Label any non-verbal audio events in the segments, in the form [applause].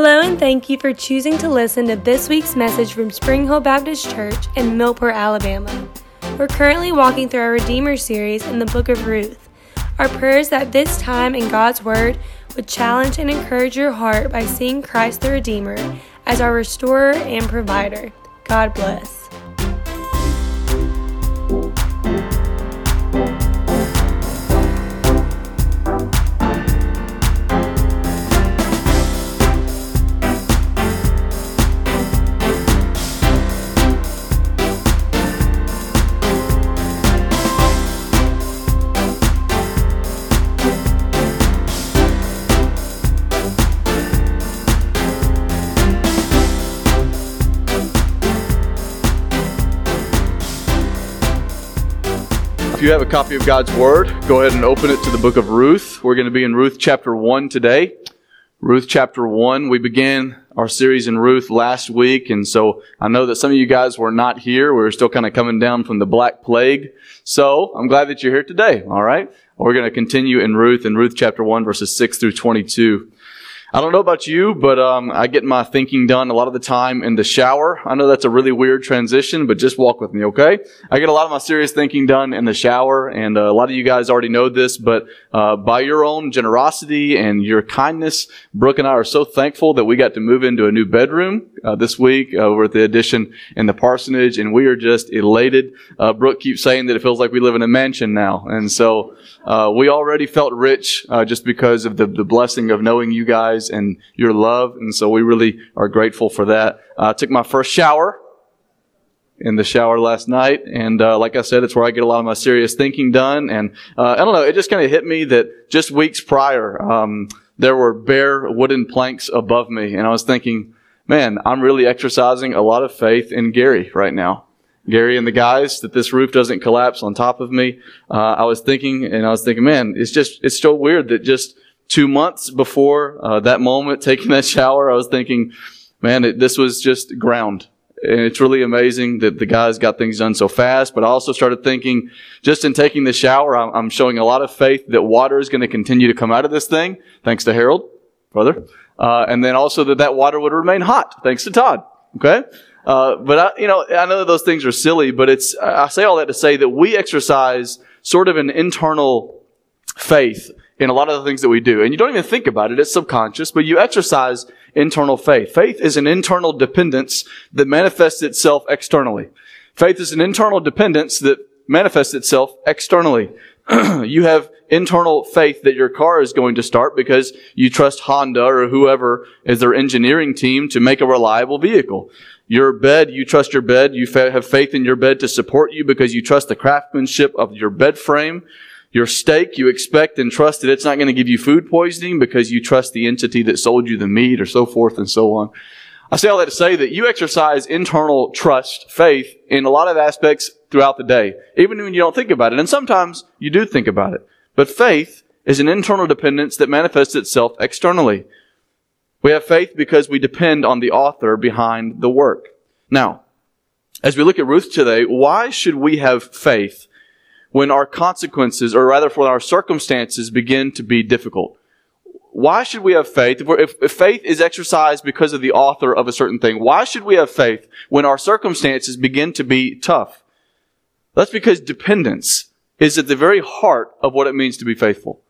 Hello, and thank you for choosing to listen to this week's message from Spring Hill Baptist Church in Millport, Alabama. We're currently walking through our Redeemer series in the book of Ruth. Our prayer is that this time in God's Word would challenge and encourage your heart by seeing Christ the Redeemer as our restorer and provider. God bless. You have a copy of God's Word, go ahead and open it to the book of Ruth. We're going to be in Ruth chapter 1 today. Ruth chapter 1. We began our series in Ruth last week, and so I know that some of you guys were not here. We were still kind of coming down from the Black Plague. So I'm glad that you're here today, all right? We're going to continue in Ruth, in Ruth chapter 1, verses 6 through 22. I don't know about you, but um, I get my thinking done a lot of the time in the shower. I know that's a really weird transition, but just walk with me, okay? I get a lot of my serious thinking done in the shower, and uh, a lot of you guys already know this, but uh, by your own generosity and your kindness, Brooke and I are so thankful that we got to move into a new bedroom uh, this week uh, over at the addition in the parsonage, and we are just elated. Uh, Brooke keeps saying that it feels like we live in a mansion now, and so uh, we already felt rich just because of the, the blessing of knowing you guys guys and your love. And so we really are grateful for that. I took my first shower in the shower last night. And uh, like I said, it's where I get a lot of my serious thinking done. And uh, I don't know, it just kind of hit me that just weeks prior, um, there were bare wooden planks above me. And I was thinking, man, I'm really exercising a lot of faith in Gary right now. Gary and the guys that this roof doesn't collapse on top of me. Uh, I was thinking, and I was thinking, man, it's just, it's so weird that just two months before uh, that moment, [laughs] taking that shower, I was thinking, man, it, this was just ground. And it's really amazing that the guys got things done so fast. But I also started thinking, just in taking the shower, I'm, I'm showing a lot of faith that water is going to continue to come out of this thing, thanks to Harold, brother. Uh, and then also that that water would remain hot, thanks to Todd. Okay? Uh, but I, you know, I know those things are silly, but it's, I say all that to say that we exercise sort of an internal faith in a lot of the things that we do. And you don't even think about it. It's subconscious, but you exercise internal faith. Faith is an internal dependence that manifests itself externally. Faith is an internal dependence that manifests itself externally. [clears throat] you have internal faith that your car is going to start because you trust Honda or whoever is their engineering team to make a reliable vehicle. Your bed, you trust your bed. You have faith in your bed to support you because you trust the craftsmanship of your bed frame. Your steak, you expect and trust that it's not going to give you food poisoning because you trust the entity that sold you the meat or so forth and so on. I say all that to say that you exercise internal trust, faith in a lot of aspects throughout the day, even when you don't think about it. And sometimes you do think about it. But faith is an internal dependence that manifests itself externally. We have faith because we depend on the author behind the work. Now, as we look at Ruth today, why should we have faith when our consequences, or rather when our circumstances begin to be difficult. Why should we have faith? If, if, faith is exercised because of the author of a certain thing, why should we have faith when our circumstances begin to be tough? That's because dependence is at the very heart of what it means to be faithful.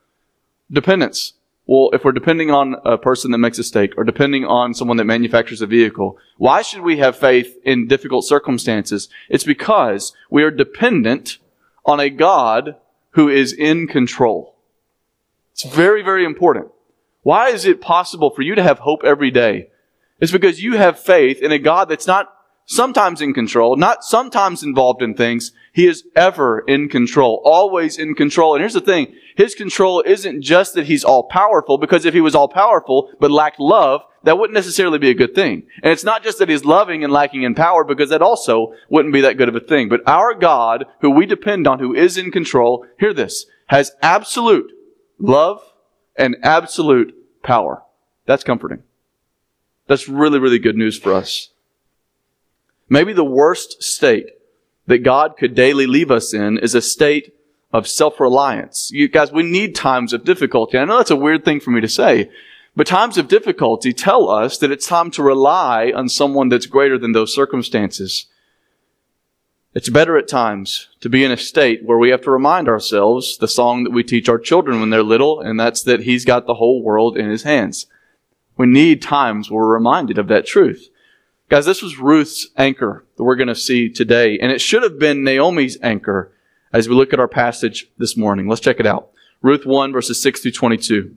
Dependence. Well, if we're depending on a person that makes a steak or depending on someone that manufactures a vehicle, why should we have faith in difficult circumstances? It's because we are dependent on a God who is in control. It's very, very important. Why is it possible for you to have hope every day? It's because you have faith in a God that's not sometimes in control, not sometimes involved in things. He is ever in control, always in control. And here's the thing. His control isn't just that he's all powerful, because if he was all powerful but lacked love, that wouldn't necessarily be a good thing. And it's not just that he's loving and lacking in power, because that also wouldn't be that good of a thing. But our God, who we depend on, who is in control, hear this, has absolute love and absolute power. That's comforting. That's really, really good news for us. Maybe the worst state that God could daily leave us in is a state of self-reliance. You guys, we need times of difficulty. I know that's a weird thing for me to say, But times of difficulty tell us that it's time to rely on someone that's greater than those circumstances. It's better at times to be in a state where we have to remind ourselves the song that we teach our children when they're little, and that's that He's got the whole world in His hands. We need times where we're reminded of that truth. Guys, this was Ruth's anchor that we're going to see today, and it should have been Naomi's anchor as we look at our passage this morning. Let's check it out. Ruth 1 verses 6 through 22.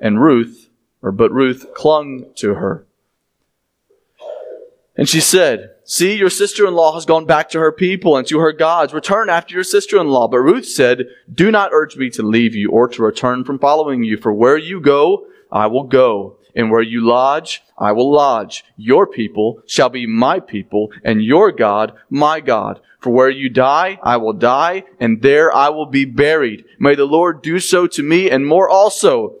and Ruth, or but Ruth, clung to her. And she said, See, your sister-in-law has gone back to her people and to her gods. Return after your sister-in-law. But Ruth said, Do not urge me to leave you or to return from following you. For where you go, I will go. And where you lodge, I will lodge. Your people shall be my people and your God, my God. For where you die, I will die and there I will be buried. May the Lord do so to me and more also.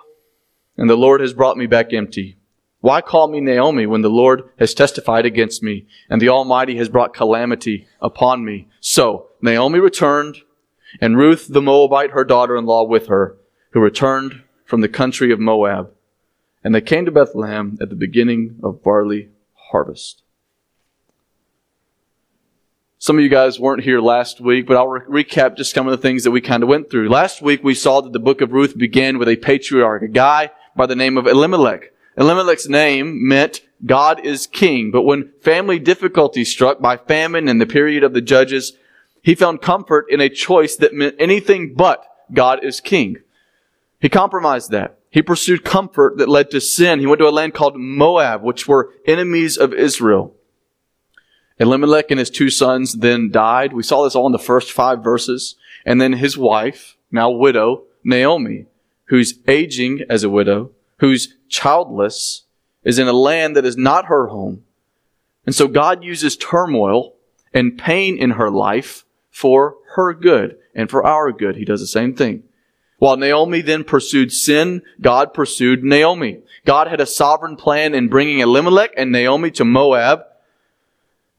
and the Lord has brought me back empty. Why call me Naomi when the Lord has testified against me and the Almighty has brought calamity upon me? So Naomi returned and Ruth the Moabite, her daughter-in-law with her, who returned from the country of Moab. And they came to Bethlehem at the beginning of barley harvest. Some of you guys weren't here last week, but I'll re- recap just some of the things that we kind of went through. Last week we saw that the book of Ruth began with a patriarch, a guy by the name of Elimelech. Elimelech's name meant God is king, but when family difficulties struck by famine in the period of the judges, he found comfort in a choice that meant anything but God is king. He compromised that. He pursued comfort that led to sin. He went to a land called Moab, which were enemies of Israel. Elimelech and his two sons then died. We saw this all in the first five verses. And then his wife, now widow, Naomi, who's aging as a widow, who's childless, is in a land that is not her home. And so God uses turmoil and pain in her life for her good and for our good. He does the same thing. While Naomi then pursued sin, God pursued Naomi. God had a sovereign plan in bringing Elimelech and Naomi to Moab.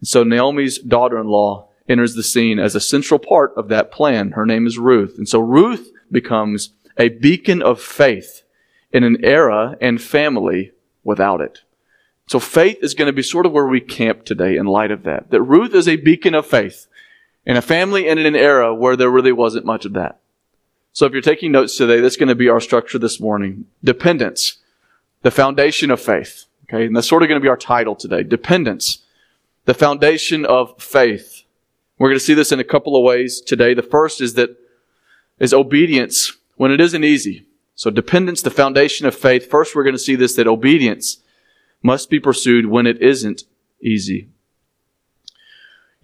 And so Naomi's daughter-in-law enters the scene as a central part of that plan. Her name is Ruth. And so Ruth becomes a beacon of faith in an era and family without it. So faith is going to be sort of where we camp today in light of that. That Ruth is a beacon of faith in a family and in an era where there really wasn't much of that. So if you're taking notes today, that's going to be our structure this morning. Dependence, the foundation of faith. Okay, and that's sort of going to be our title today. Dependence, the foundation of faith. We're going to see this in a couple of ways today. The first is that is obedience when it isn't easy. So dependence, the foundation of faith. First, we're going to see this that obedience must be pursued when it isn't easy.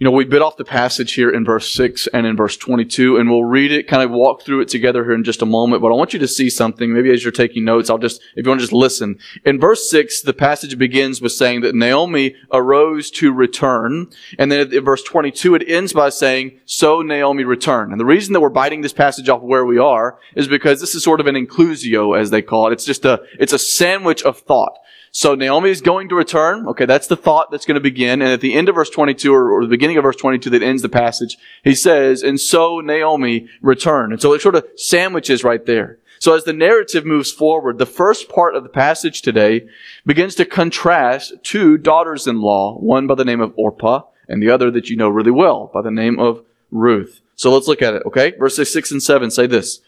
You know, we bit off the passage here in verse 6 and in verse 22, and we'll read it, kind of walk through it together here in just a moment, but I want you to see something. Maybe as you're taking notes, I'll just, if you want to just listen. In verse 6, the passage begins with saying that Naomi arose to return, and then in verse 22, it ends by saying, so Naomi returned. And the reason that we're biting this passage off where we are is because this is sort of an inclusio, as they call it. It's just a, it's a sandwich of thought. So Naomi is going to return. Okay, that's the thought that's going to begin. And at the end of verse 22, or, or, the beginning of verse 22 that ends the passage, he says, and so Naomi returned. And so it sort of sandwiches right there. So as the narrative moves forward, the first part of the passage today begins to contrast two daughters-in-law, one by the name of Orpah, and the other that you know really well by the name of Ruth. So let's look at it, okay? Verses 6 and 7 say this.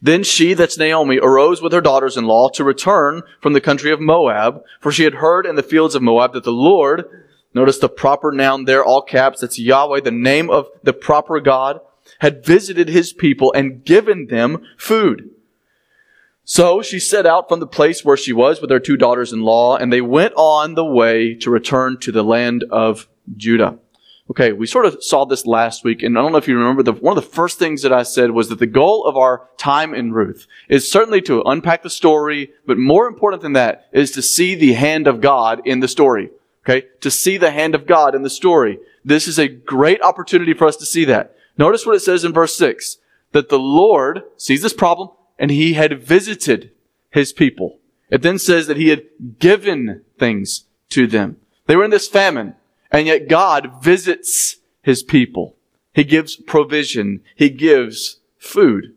Then she, that's Naomi, arose with her daughters-in-law to return from the country of Moab, for she had heard in the fields of Moab that the Lord, notice the proper noun there, all caps, that's Yahweh, the name of the proper God, had visited his people and given them food. So she set out from the place where she was with her two daughters-in-law, and they went on the way to return to the land of Judah. Okay, we sort of saw this last week, and I don't know if you remember, the, one of the first things that I said was that the goal of our time in Ruth is certainly to unpack the story, but more important than that is to see the hand of God in the story. Okay, to see the hand of God in the story. This is a great opportunity for us to see that. Notice what it says in verse 6 that the Lord sees this problem and he had visited his people. It then says that he had given things to them. They were in this famine. And yet God visits his people. He gives provision. He gives food.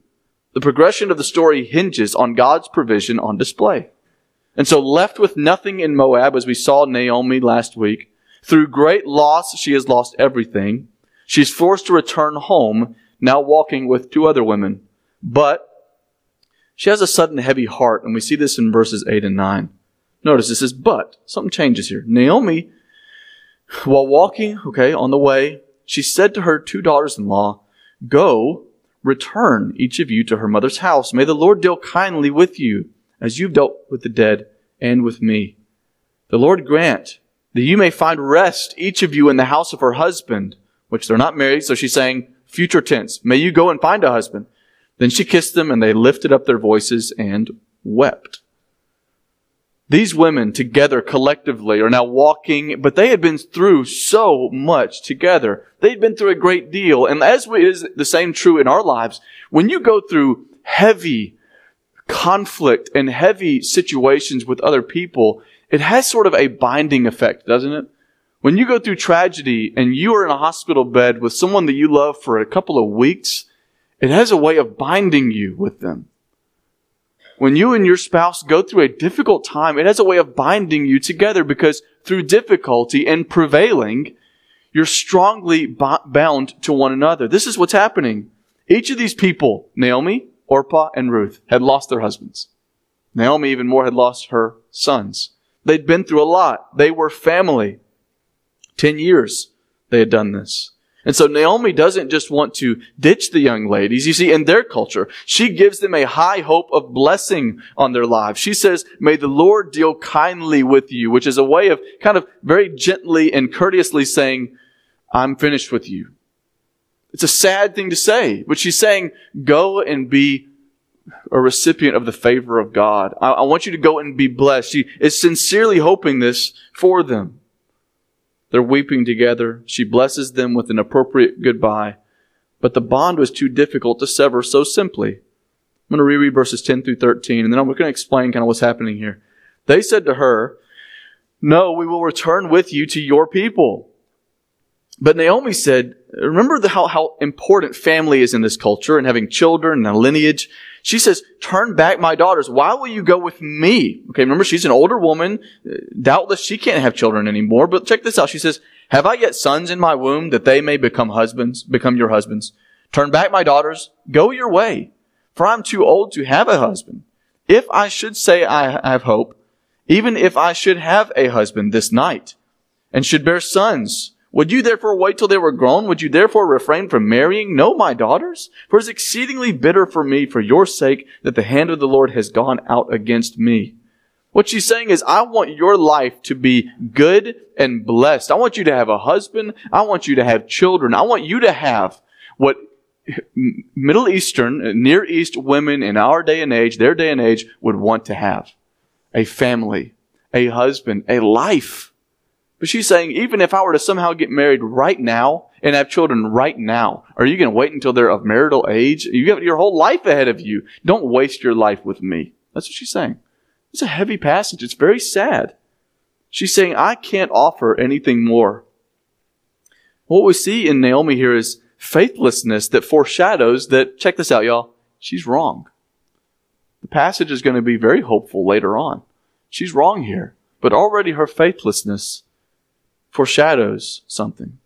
The progression of the story hinges on God's provision on display. And so left with nothing in Moab, as we saw Naomi last week, through great loss, she has lost everything. She's forced to return home, now walking with two other women. But she has a sudden heavy heart, and we see this in verses 8 and 9. Notice this is but. Something changes here. Naomi while walking, okay, on the way, she said to her two daughters in law, Go, return each of you to her mother's house. May the Lord deal kindly with you, as you've dealt with the dead and with me. The Lord grant that you may find rest, each of you, in the house of her husband, which they're not married, so she's saying future tense. May you go and find a husband. Then she kissed them, and they lifted up their voices and wept. These women together collectively are now walking, but they had been through so much together. They'd been through a great deal. And as we, is the same true in our lives, when you go through heavy conflict and heavy situations with other people, it has sort of a binding effect, doesn't it? When you go through tragedy and you are in a hospital bed with someone that you love for a couple of weeks, it has a way of binding you with them. When you and your spouse go through a difficult time, it has a way of binding you together because through difficulty and prevailing, you're strongly bound to one another. This is what's happening. Each of these people, Naomi, Orpah, and Ruth, had lost their husbands. Naomi, even more, had lost her sons. They'd been through a lot. They were family. Ten years they had done this. And so Naomi doesn't just want to ditch the young ladies. You see, in their culture, she gives them a high hope of blessing on their lives. She says, may the Lord deal kindly with you, which is a way of kind of very gently and courteously saying, I'm finished with you. It's a sad thing to say, but she's saying, go and be a recipient of the favor of God. I, I want you to go and be blessed. She is sincerely hoping this for them. They're weeping together. She blesses them with an appropriate goodbye. But the bond was too difficult to sever so simply. I'm going to reread verses 10 through 13, and then I'm going to explain kind of what's happening here. They said to her, No, we will return with you to your people. But Naomi said, Remember the, how, how important family is in this culture and having children and a lineage. She says, turn back my daughters. Why will you go with me? Okay, remember she's an older woman. Doubtless she can't have children anymore. But check this out. She says, have I yet sons in my womb that they may become husbands, become your husbands? Turn back my daughters. Go your way. For I'm too old to have a husband. If I should say I have hope, even if I should have a husband this night and should bear sons, Would you therefore wait till they were grown? Would you therefore refrain from marrying? No, my daughters, for it is exceedingly bitter for me for your sake that the hand of the Lord has gone out against me. What she's saying is, I want your life to be good and blessed. I want you to have a husband. I want you to have children. I want you to have what Middle Eastern, Near East women in our day and age, their day and age, would want to have. A family, a husband, a life. But she's saying, even if I were to somehow get married right now and have children right now, are you going to wait until they're of marital age? You have your whole life ahead of you. Don't waste your life with me. That's what she's saying. It's a heavy passage. It's very sad. She's saying, I can't offer anything more. What we see in Naomi here is faithlessness that foreshadows that, check this out, y'all, she's wrong. The passage is going to be very hopeful later on. She's wrong here, but already her faithlessness foreshadows something.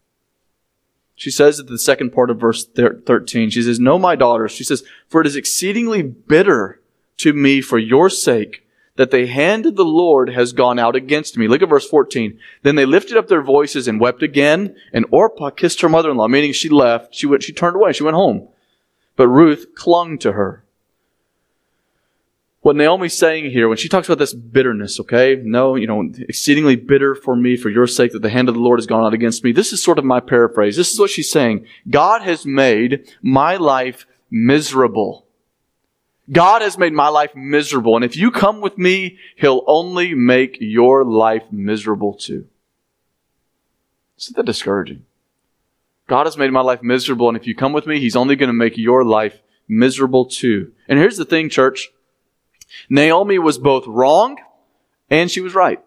She says at the second part of verse 13, she says, No, my daughters, she says, for it is exceedingly bitter to me for your sake that the hand of the Lord has gone out against me. Look at verse 14. Then they lifted up their voices and wept again, and Orpah kissed her mother-in-law, meaning she left. She went, she turned away. She went home. But Ruth clung to her. What Naomi's saying here, when she talks about this bitterness, okay? No, you know, exceedingly bitter for me for your sake that the hand of the Lord has gone out against me. This is sort of my paraphrase. This is what she's saying. God has made my life miserable. God has made my life miserable, and if you come with me, He'll only make your life miserable too. Isn't that discouraging? God has made my life miserable, and if you come with me, He's only going to make your life miserable too. And here's the thing, church. Naomi was both wrong and she was right.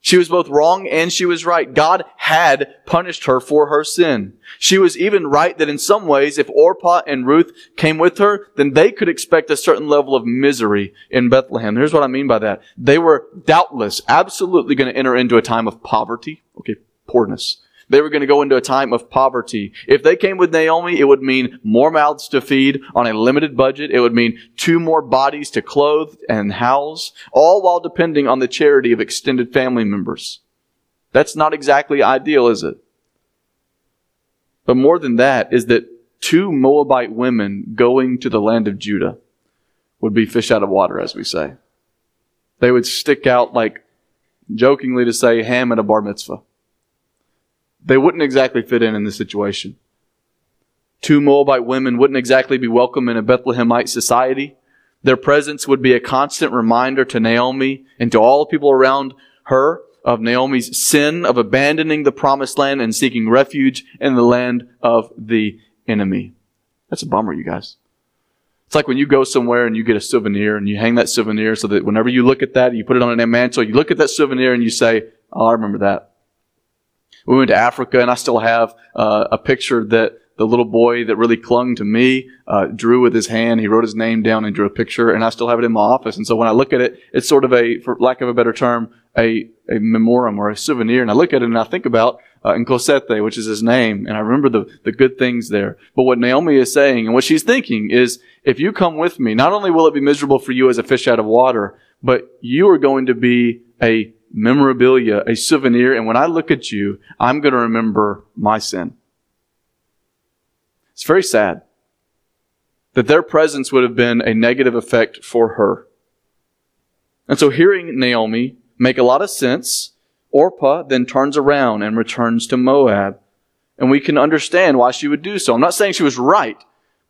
She was both wrong and she was right. God had punished her for her sin. She was even right that in some ways, if Orpah and Ruth came with her, then they could expect a certain level of misery in Bethlehem. Here's what I mean by that. They were doubtless, absolutely going to enter into a time of poverty. Okay, poorness. They were going to go into a time of poverty. If they came with Naomi, it would mean more mouths to feed on a limited budget. It would mean two more bodies to clothe and house, all while depending on the charity of extended family members. That's not exactly ideal, is it? But more than that is that two Moabite women going to the land of Judah would be fish out of water, as we say. They would stick out like jokingly to say ham at a bar mitzvah they wouldn't exactly fit in in this situation. Two Moabite women wouldn't exactly be welcome in a Bethlehemite society. Their presence would be a constant reminder to Naomi and to all the people around her of Naomi's sin of abandoning the promised land and seeking refuge in the land of the enemy. That's a bummer, you guys. It's like when you go somewhere and you get a souvenir and you hang that souvenir so that whenever you look at that, you put it on a mantle, you look at that souvenir and you say, Oh, I remember that. We went to Africa, and I still have uh, a picture that the little boy that really clung to me uh, drew with his hand. He wrote his name down and drew a picture, and I still have it in my office. And so when I look at it, it's sort of a, for lack of a better term, a, a memoriam or a souvenir. And I look at it and I think about uh, Nkosete, which is his name, and I remember the, the good things there. But what Naomi is saying and what she's thinking is, if you come with me, not only will it be miserable for you as a fish out of water, but you are going to be a memorabilia, a souvenir, and when I look at you, I'm going to remember my sin. It's very sad that their presence would have been a negative effect for her. And so hearing Naomi make a lot of sense, Orpah then turns around and returns to Moab. And we can understand why she would do so. I'm not saying she was right,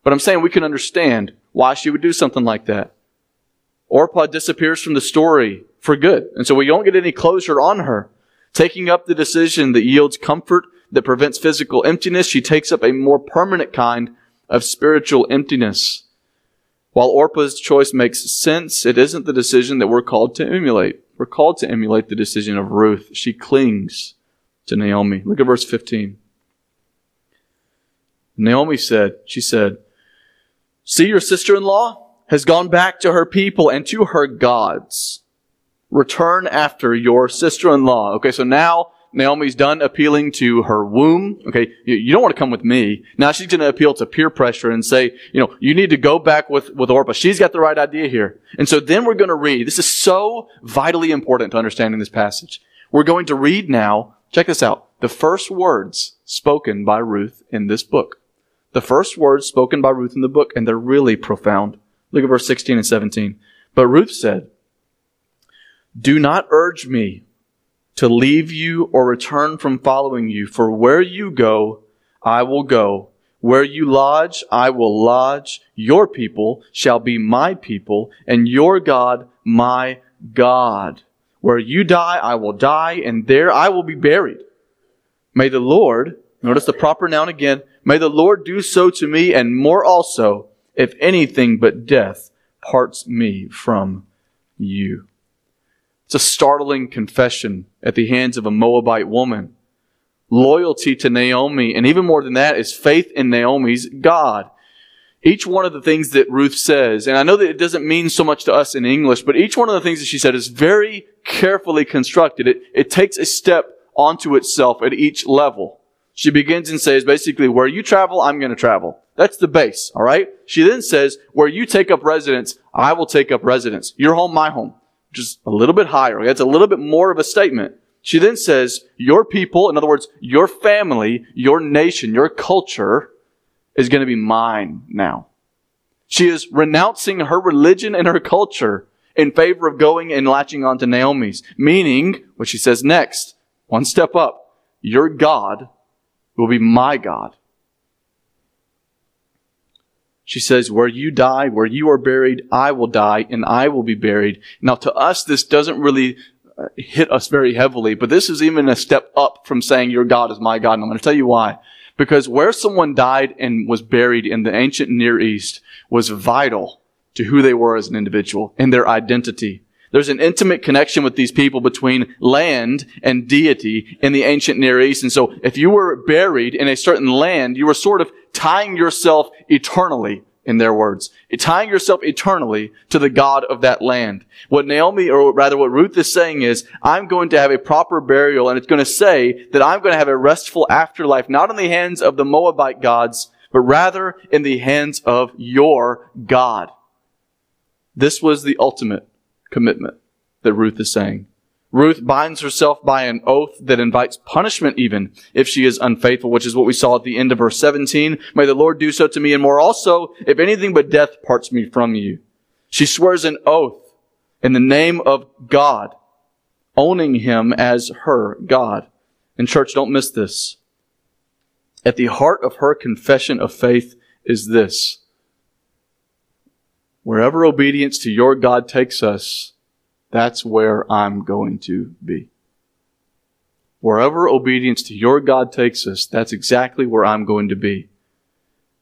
but I'm saying we can understand why she would do something like that. Orpah disappears from the story for good. And so we don't get any closure on her. Taking up the decision that yields comfort, that prevents physical emptiness, she takes up a more permanent kind of spiritual emptiness. While Orpah's choice makes sense, it isn't the decision that we're called to emulate. We're called to emulate the decision of Ruth. She clings to Naomi. Look at verse 15. Naomi said, she said, See your sister-in-law? has gone back to her people and to her gods. Return after your sister-in-law. Okay, so now Naomi's done appealing to her womb. Okay, you, don't want to come with me. Now she's going to appeal to peer pressure and say, you know, you need to go back with, with Orpah. She's got the right idea here. And so then we're going to read. This is so vitally important to understanding this passage. We're going to read now, check this out, the first words spoken by Ruth in this book. The first words spoken by Ruth in the book, and they're really profound. Look at verse 16 and 17. But Ruth said, Do not urge me to leave you or return from following you, for where you go, I will go. Where you lodge, I will lodge. Your people shall be my people, and your God my God. Where you die, I will die, and there I will be buried. May the Lord, notice the proper noun again, may the Lord do so to me, and more also, if anything but death parts me from you. It's a startling confession at the hands of a Moabite woman. Loyalty to Naomi, and even more than that, is faith in Naomi's God. Each one of the things that Ruth says, and I know that it doesn't mean so much to us in English, but each one of the things that she said is very carefully constructed. It, it takes a step onto itself at each level. She begins and says basically, where you travel, I'm going to travel. That's the base, alright? She then says, where you take up residence, I will take up residence. Your home, my home just a little bit higher. That's a little bit more of a statement. She then says, your people, in other words, your family, your nation, your culture is going to be mine now. She is renouncing her religion and her culture in favor of going and latching on to Naomi's, meaning what she says next, one step up, your God will be my God. She says, where you die, where you are buried, I will die and I will be buried. Now to us, this doesn't really uh, hit us very heavily, but this is even a step up from saying your God is my God. And I'm going to tell you why. Because where someone died and was buried in the ancient Near East was vital to who they were as an individual and their identity. There's an intimate connection with these people between land and deity in the ancient Near East. And so if you were buried in a certain land, you were sort of tying yourself eternally, in their words, tying yourself eternally to the God of that land. What Naomi, or rather what Ruth is saying is, I'm going to have a proper burial, and it's going to say that I'm going to have a restful afterlife, not in the hands of the Moabite gods, but rather in the hands of your God. This was the ultimate commitment that Ruth is saying. Ruth binds herself by an oath that invites punishment even if she is unfaithful, which is what we saw at the end of verse 17. May the Lord do so to me and more also, if anything but death parts me from you. She swears an oath in the name of God, owning him as her God. And church, don't miss this. At the heart of her confession of faith is this. Wherever obedience to your God takes us, that's where I'm going to be. Wherever obedience to your God takes us, that's exactly where I'm going to be.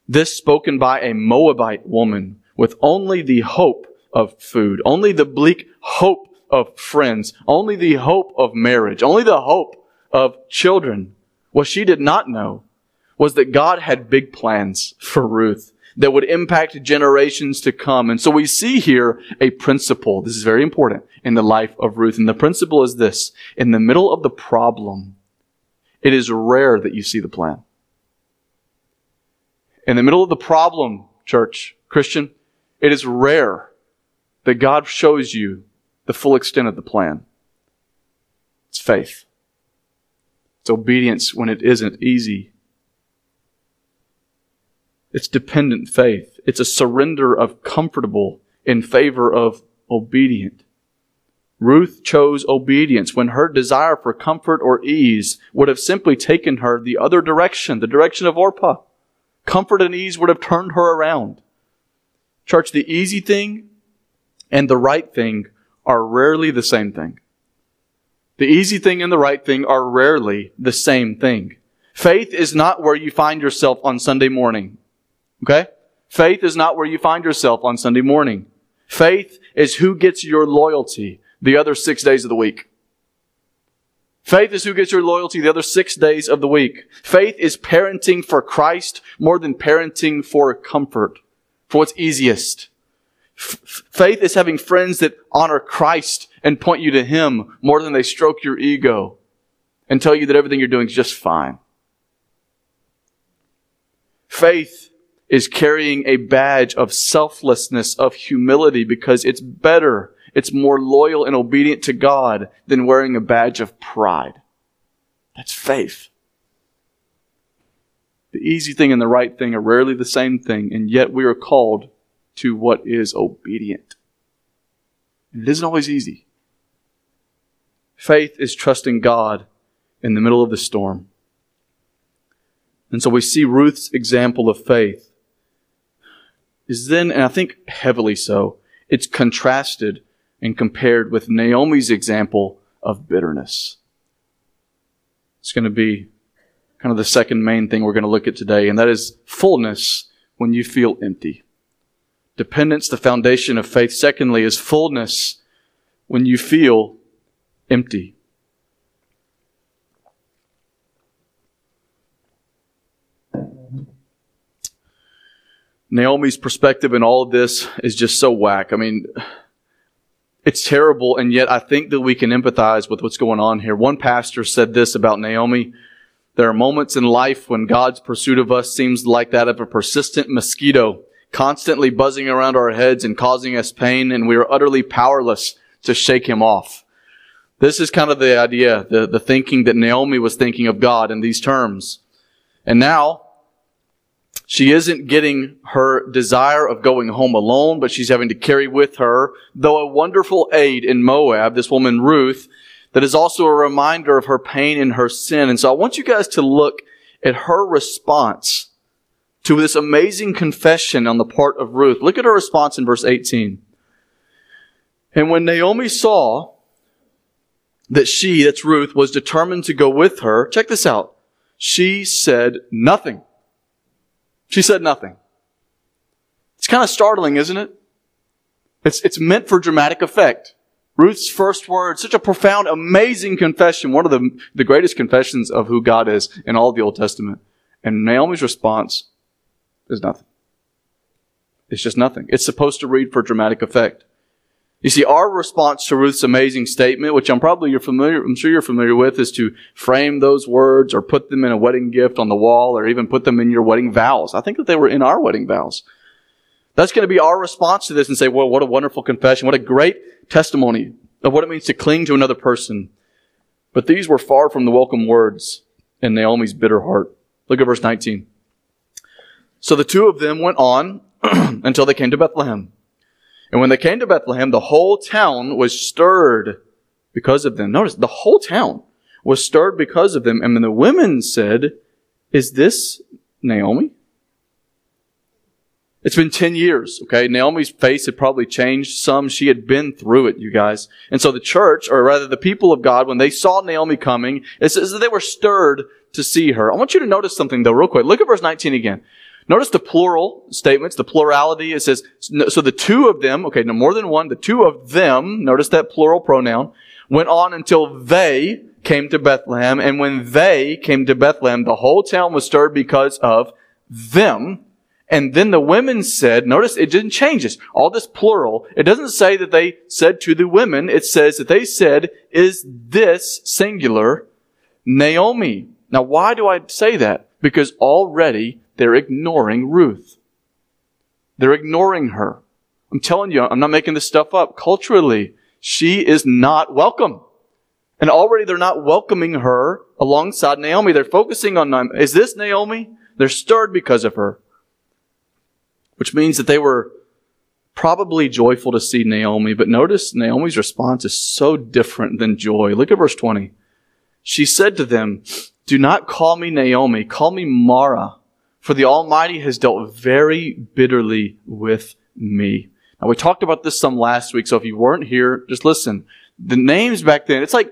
This spoken by a Moabite woman with only the hope of food, only the bleak hope of friends, only the hope of marriage, only the hope of children. What she did not know was that God had big plans for Ruth that would impact generations to come. And so we see here a principle. This is very important in the life of Ruth. And the principle is this. In the middle of the problem, it is rare that you see the plan. In the middle of the problem, church, Christian, it is rare that God shows you the full extent of the plan. It's faith. It's obedience when it isn't easy it's dependent faith. It's a surrender of comfortable in favor of obedient. Ruth chose obedience when her desire for comfort or ease would have simply taken her the other direction, the direction of Orpah. Comfort and ease would have turned her around. Church, the easy thing and the right thing are rarely the same thing. The easy thing and the right thing are rarely the same thing. Faith is not where you find yourself on Sunday morning. Okay? Faith is not where you find yourself on Sunday morning. Faith is who gets your loyalty the other six days of the week. Faith is who gets your loyalty the other six days of the week. Faith is parenting for Christ more than parenting for comfort, for what's easiest. F- faith is having friends that honor Christ and point you to Him more than they stroke your ego and tell you that everything you're doing is just fine. Faith is carrying a badge of selflessness, of humility, because it's better, it's more loyal and obedient to God than wearing a badge of pride. That's faith. The easy thing and the right thing are rarely the same thing, and yet we are called to what is obedient. And it isn't always easy. Faith is trusting God in the middle of the storm. And so we see Ruth's example of faith is then, and I think heavily so, it's contrasted and compared with Naomi's example of bitterness. It's going to be kind of the second main thing we're going to look at today, and that is fullness when you feel empty. Dependence, the foundation of faith. Secondly, is fullness when you feel empty. Naomi's perspective in all of this is just so whack. I mean, it's terrible, and yet I think that we can empathize with what's going on here. One pastor said this about Naomi. There are moments in life when God's pursuit of us seems like that of a persistent mosquito, constantly buzzing around our heads and causing us pain, and we are utterly powerless to shake him off. This is kind of the idea, the, the thinking that Naomi was thinking of God in these terms. And now, she isn't getting her desire of going home alone, but she's having to carry with her, though a wonderful aid in Moab, this woman Ruth, that is also a reminder of her pain and her sin. And so I want you guys to look at her response to this amazing confession on the part of Ruth. Look at her response in verse 18. And when Naomi saw that she, that's Ruth, was determined to go with her, check this out. She said nothing. She said nothing. It's kind of startling, isn't it? It's, it's meant for dramatic effect. Ruth's first words, such a profound, amazing confession, one of the, the greatest confessions of who God is in all the Old Testament. And Naomi's response is nothing. It's just nothing. It's supposed to read for dramatic effect. You see, our response to Ruth's amazing statement, which I'm probably you're familiar, I'm sure you're familiar with, is to frame those words or put them in a wedding gift on the wall or even put them in your wedding vows. I think that they were in our wedding vows. That's going to be our response to this and say, well, what a wonderful confession. What a great testimony of what it means to cling to another person. But these were far from the welcome words in Naomi's bitter heart. Look at verse 19. So the two of them went on [clears throat] until they came to Bethlehem. And when they came to Bethlehem, the whole town was stirred because of them. Notice, the whole town was stirred because of them. And then the women said, Is this Naomi? It's been 10 years, okay? Naomi's face had probably changed some. She had been through it, you guys. And so the church, or rather the people of God, when they saw Naomi coming, it says that they were stirred to see her. I want you to notice something though, real quick. Look at verse 19 again. Notice the plural statements, the plurality. It says, so the two of them, okay, no more than one, the two of them, notice that plural pronoun, went on until they came to Bethlehem. And when they came to Bethlehem, the whole town was stirred because of them. And then the women said, notice it didn't change this. All this plural. It doesn't say that they said to the women. It says that they said, is this singular Naomi? Now, why do I say that? Because already they're ignoring Ruth. They're ignoring her. I'm telling you, I'm not making this stuff up. Culturally, she is not welcome. And already they're not welcoming her alongside Naomi. They're focusing on, Naomi. is this Naomi? They're stirred because of her. Which means that they were probably joyful to see Naomi, but notice Naomi's response is so different than joy. Look at verse 20. She said to them, Do not call me Naomi, call me Mara for the Almighty has dealt very bitterly with me. Now, we talked about this some last week, so if you weren't here, just listen. The names back then, it's like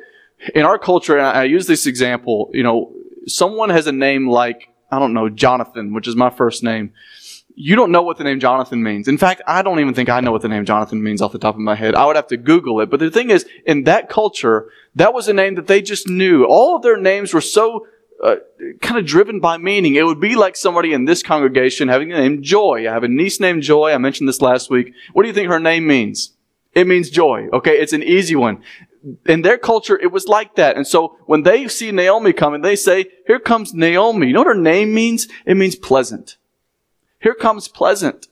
in our culture, and I use this example, you know, someone has a name like, I don't know, Jonathan, which is my first name. You don't know what the name Jonathan means. In fact, I don't even think I know what the name Jonathan means off the top of my head. I would have to Google it. But the thing is, in that culture, that was a name that they just knew. All of their names were so uh, kind of driven by meaning. It would be like somebody in this congregation having the name Joy. I have a niece named Joy. I mentioned this last week. What do you think her name means? It means joy. Okay. It's an easy one. In their culture, it was like that. And so when they see Naomi coming, they say, here comes Naomi. You know what her name means? It means pleasant. Here comes pleasant.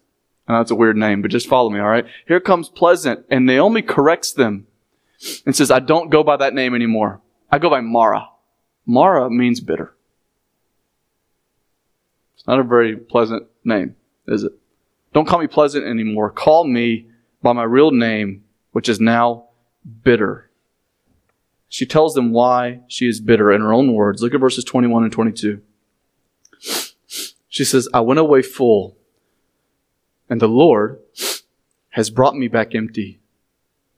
And that's a weird name, but just follow me, all right? Here comes pleasant. And Naomi corrects them and says, I don't go by that name anymore. I go by Mara. Mara means bitter. It's not a very pleasant name, is it? Don't call me pleasant anymore. Call me by my real name, which is now bitter. She tells them why she is bitter in her own words. Look at verses 21 and 22. She says, I went away full, and the Lord has brought me back empty.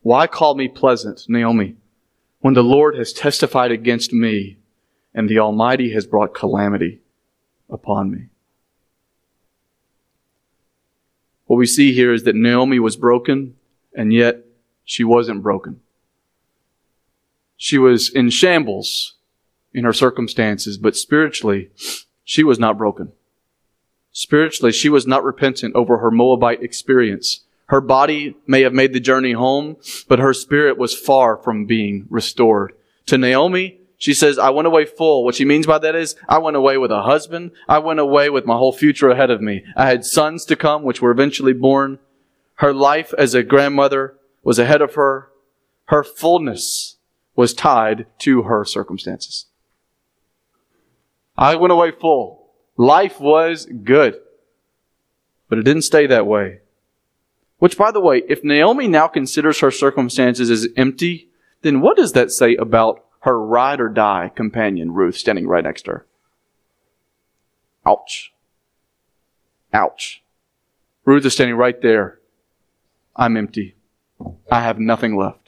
Why call me pleasant, Naomi, when the Lord has testified against me and the Almighty has brought calamity upon me? What we see here is that Naomi was broken, and yet she wasn't broken. She was in shambles in her circumstances, but spiritually, she was not broken. Spiritually, she was not repentant over her Moabite experience. Her body may have made the journey home, but her spirit was far from being restored. To Naomi, she says, I went away full. What she means by that is, I went away with a husband. I went away with my whole future ahead of me. I had sons to come, which were eventually born. Her life as a grandmother was ahead of her. Her fullness was tied to her circumstances. I went away full. Life was good. But it didn't stay that way. Which, by the way, if Naomi now considers her circumstances as empty, then what does that say about her ride or die companion, Ruth, standing right next to her? Ouch. Ouch. Ruth is standing right there. I'm empty. I have nothing left.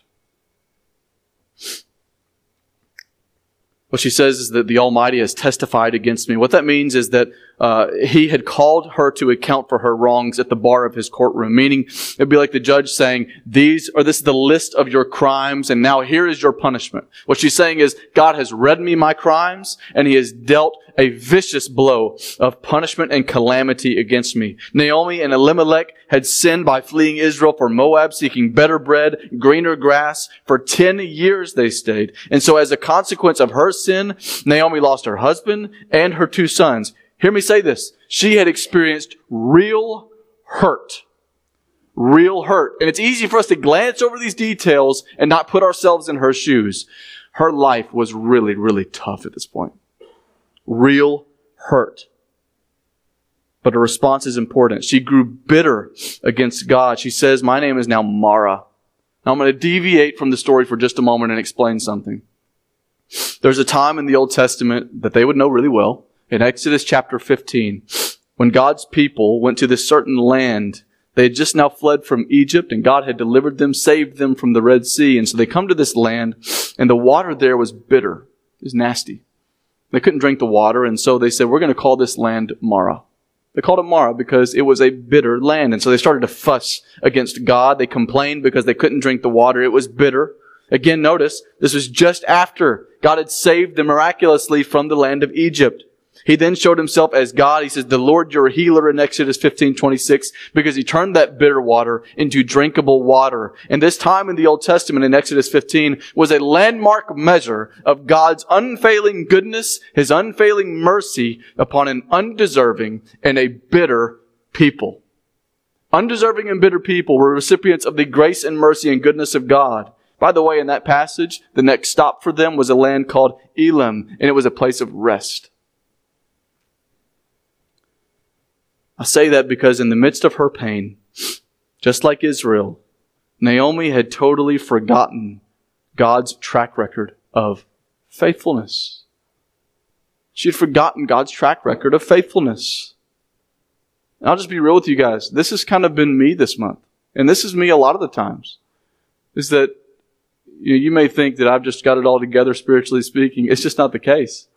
What she says is that the Almighty has testified against me. What that means is that uh, he had called her to account for her wrongs at the bar of his courtroom. Meaning, it'd be like the judge saying, "These or this is the list of your crimes, and now here is your punishment." What she's saying is, God has read me my crimes, and He has dealt a vicious blow of punishment and calamity against me. Naomi and Elimelech had sinned by fleeing Israel for Moab, seeking better bread, greener grass. For 10 years they stayed. And so as a consequence of her sin, Naomi lost her husband and her two sons. Hear me say this. She had experienced real hurt. Real hurt. And it's easy for us to glance over these details and not put ourselves in her shoes. Her life was really, really tough at this point real hurt. But her response is important. She grew bitter against God. She says, My name is now Mara. Now I'm going to deviate from the story for just a moment and explain something. There's a time in the Old Testament that they would know really well, in Exodus chapter 15, when God's people went to this certain land. They had just now fled from Egypt and God had delivered them, saved them from the Red Sea. And so they come to this land and the water there was bitter. It was nasty. They couldn't drink the water, and so they said, We're going to call this land Mara. They called it Mara because it was a bitter land. And so they started to fuss against God. They complained because they couldn't drink the water. It was bitter. Again, notice this was just after God had saved them miraculously from the land of Egypt. He then showed himself as God. He says, the Lord your healer in Exodus 15, 26, because he turned that bitter water into drinkable water. And this time in the Old Testament in Exodus 15 was a landmark measure of God's unfailing goodness, his unfailing mercy upon an undeserving and a bitter people. Undeserving and bitter people were recipients of the grace and mercy and goodness of God. By the way, in that passage, the next stop for them was a land called Elim, and it was a place of rest. I say that because in the midst of her pain, just like Israel, Naomi had totally forgotten God's track record of faithfulness. She had forgotten God's track record of faithfulness. And I'll just be real with you guys. This has kind of been me this month. And this is me a lot of the times. Is that you, know, you may think that I've just got it all together spiritually speaking. It's just not the case.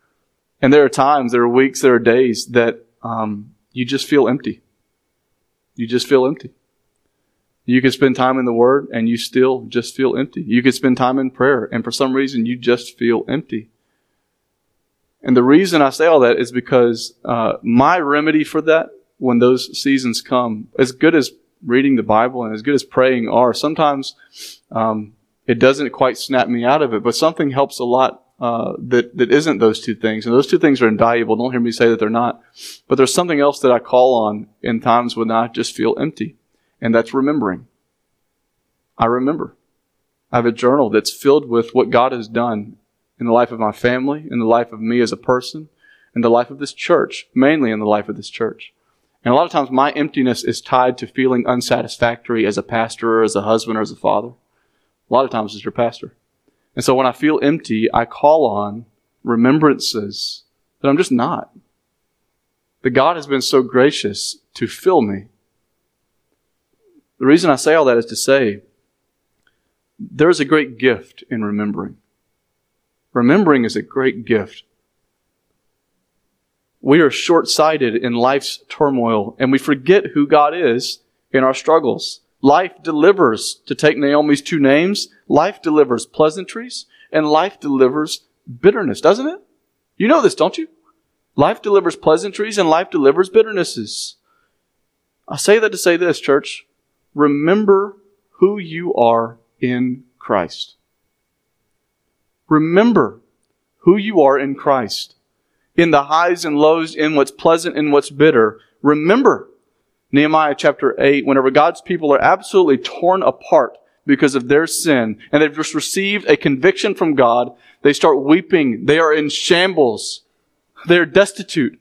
And there are times, there are weeks, there are days that um, you just feel empty. You just feel empty. You can spend time in the Word and you still just feel empty. You can spend time in prayer and for some reason you just feel empty. And the reason I say all that is because uh, my remedy for that when those seasons come, as good as reading the Bible and as good as praying are, sometimes um, it doesn't quite snap me out of it, but something helps a lot uh, that that isn't those two things. And those two things are invaluable. Don't hear me say that they're not. But there's something else that I call on in times when I just feel empty, and that's remembering. I remember. I have a journal that's filled with what God has done in the life of my family, in the life of me as a person, in the life of this church, mainly in the life of this church. And a lot of times my emptiness is tied to feeling unsatisfactory as a pastor or as a husband or as a father. A lot of times as your pastor. And so when I feel empty, I call on remembrances that I'm just not. That God has been so gracious to fill me. The reason I say all that is to say, there's a great gift in remembering. Remembering is a great gift. We are short sighted in life's turmoil and we forget who God is in our struggles. Life delivers, to take Naomi's two names, life delivers pleasantries and life delivers bitterness, doesn't it? You know this, don't you? Life delivers pleasantries and life delivers bitternesses. I say that to say this, church. Remember who you are in Christ. Remember who you are in Christ. In the highs and lows, in what's pleasant and what's bitter, remember Nehemiah chapter 8, whenever God's people are absolutely torn apart because of their sin, and they've just received a conviction from God, they start weeping. They are in shambles. They're destitute.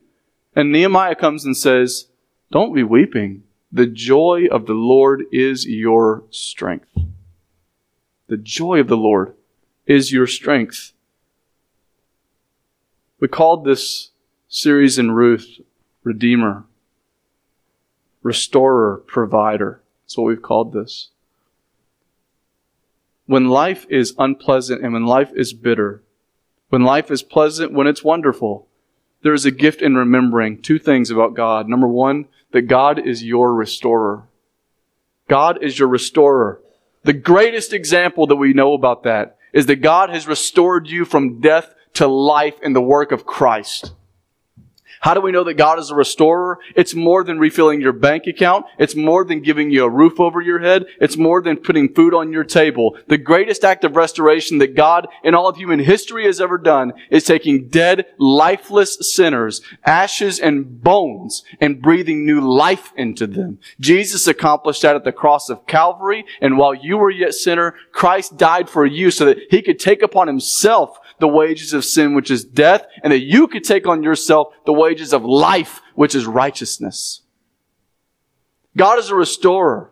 And Nehemiah comes and says, Don't be weeping. The joy of the Lord is your strength. The joy of the Lord is your strength. We called this series in Ruth Redeemer, Restorer, Provider. That's what we've called this. When life is unpleasant and when life is bitter, when life is pleasant, when it's wonderful, there is a gift in remembering two things about God. Number one, that God is your restorer. God is your restorer. The greatest example that we know about that is that God has restored you from death to life in the work of Christ. How do we know that God is a restorer? It's more than refilling your bank account. It's more than giving you a roof over your head. It's more than putting food on your table. The greatest act of restoration that God in all of human history has ever done is taking dead, lifeless sinners, ashes and bones, and breathing new life into them. Jesus accomplished that at the cross of Calvary, and while you were yet sinner, Christ died for you so that he could take upon himself the wages of sin, which is death, and that you could take on yourself the wages of life, which is righteousness. God is a restorer.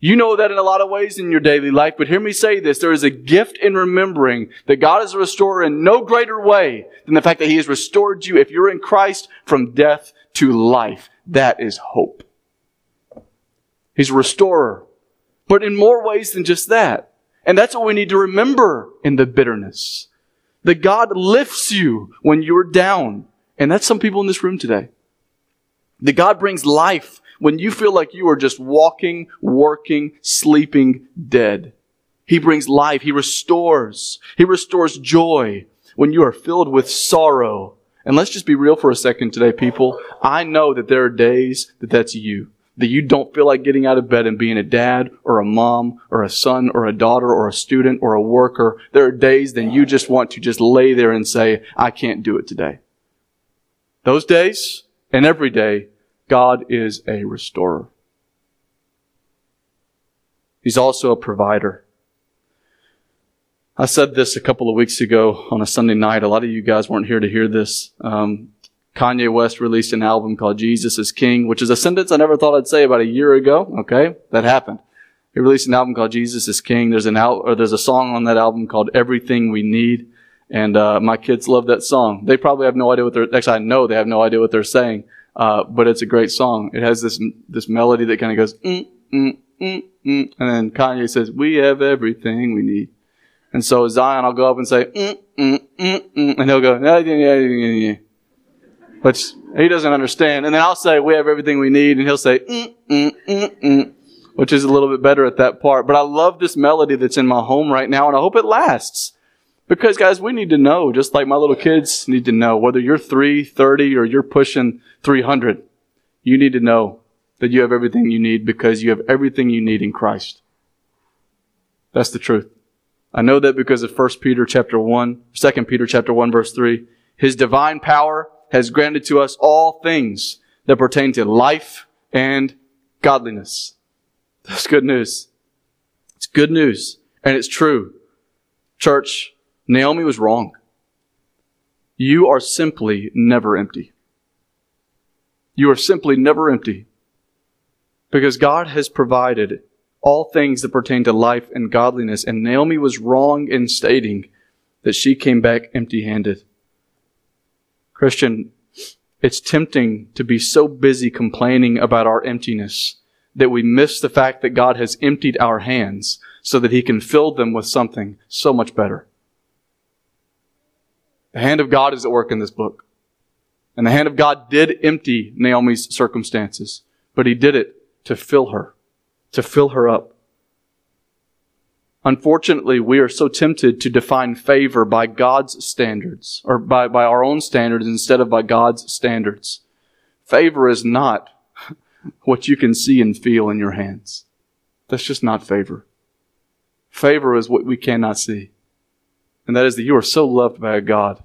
You know that in a lot of ways in your daily life, but hear me say this. There is a gift in remembering that God is a restorer in no greater way than the fact that He has restored you, if you're in Christ, from death to life. That is hope. He's a restorer. But in more ways than just that. And that's what we need to remember in the bitterness that God lifts you when you're down. And that's some people in this room today. That God brings life when you feel like you are just walking, working, sleeping, dead. He brings life. He restores. He restores joy when you are filled with sorrow. And let's just be real for a second today, people. I know that there are days that that's you that you don't feel like getting out of bed and being a dad or a mom or a son or a daughter or a student or a worker, there are days that you just want to just lay there and say, I can't do it today. Those days and every day, God is a restorer. He's also a provider. I said this a couple of weeks ago on a Sunday night. A lot of you guys weren't here to hear this. Um, Kanye West released an album called Jesus is King, which is a sentence I never thought I'd say about a year ago. Okay, that happened. He released an album called Jesus is King. There's an al- or there's a song on that album called Everything We Need, and uh, my kids love that song. They probably have no idea what they're. Actually, I know they have no idea what they're saying, uh, but it's a great song. It has this this melody that kind of goes mm, mm, mm, mm, and then Kanye says, "We have everything we need." And so Zion, I'll go up and say, mm, mm, mm, mm, and he'll go, yeah, yeah, yeah, yeah, yeah which he doesn't understand. And then I'll say, we have everything we need. And he'll say, mm, mm, mm, mm, which is a little bit better at that part. But I love this melody that's in my home right now, and I hope it lasts. Because guys, we need to know, just like my little kids need to know, whether you're 330 or you're pushing 300, you need to know that you have everything you need because you have everything you need in Christ. That's the truth. I know that because of 1 Peter chapter 1, 2 Peter chapter 1 verse 3. His divine power has granted to us all things that pertain to life and godliness. That's good news. It's good news. And it's true. Church, Naomi was wrong. you are simply never empty. You are simply never empty. Because God has provided all things that pertain to life and godliness, and Naomi was wrong in stating that she came back empty handed. Christian, it's tempting to be so busy complaining about our emptiness that we miss the fact that God has emptied our hands so that He can fill them with something so much better. The hand of God is at work in this book. And the hand of God did empty Naomi's circumstances, but He did it to fill her, to fill her up. Unfortunately, we are so tempted to define favor by God's standards, or by, by our own standards instead of by God's standards. Favor is not [laughs] what you can see and feel in your hands. That's just not favor. Favor is what we cannot see. And that is that you are so loved by a God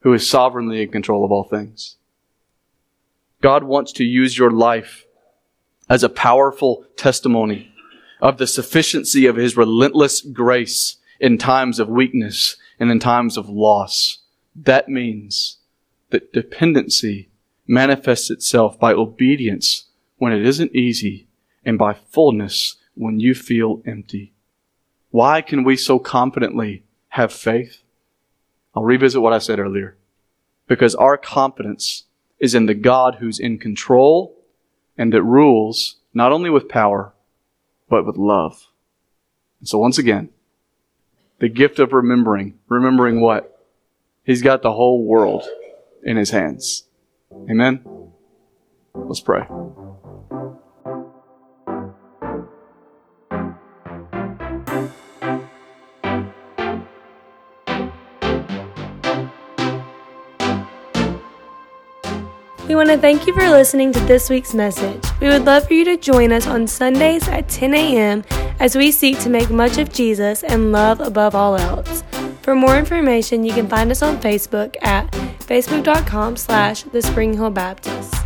who is sovereignly in control of all things. God wants to use your life as a powerful testimony of the sufficiency of his relentless grace in times of weakness and in times of loss. That means that dependency manifests itself by obedience when it isn't easy and by fullness when you feel empty. Why can we so confidently have faith? I'll revisit what I said earlier. Because our confidence is in the God who's in control and that rules not only with power, but with love. And so once again, the gift of remembering. Remembering what? He's got the whole world in his hands. Amen? Let's pray. Want to thank you for listening to this week's message. We would love for you to join us on Sundays at 10 a.m. as we seek to make much of Jesus and love above all else. For more information, you can find us on Facebook at facebook.com slash the Spring Hill Baptist.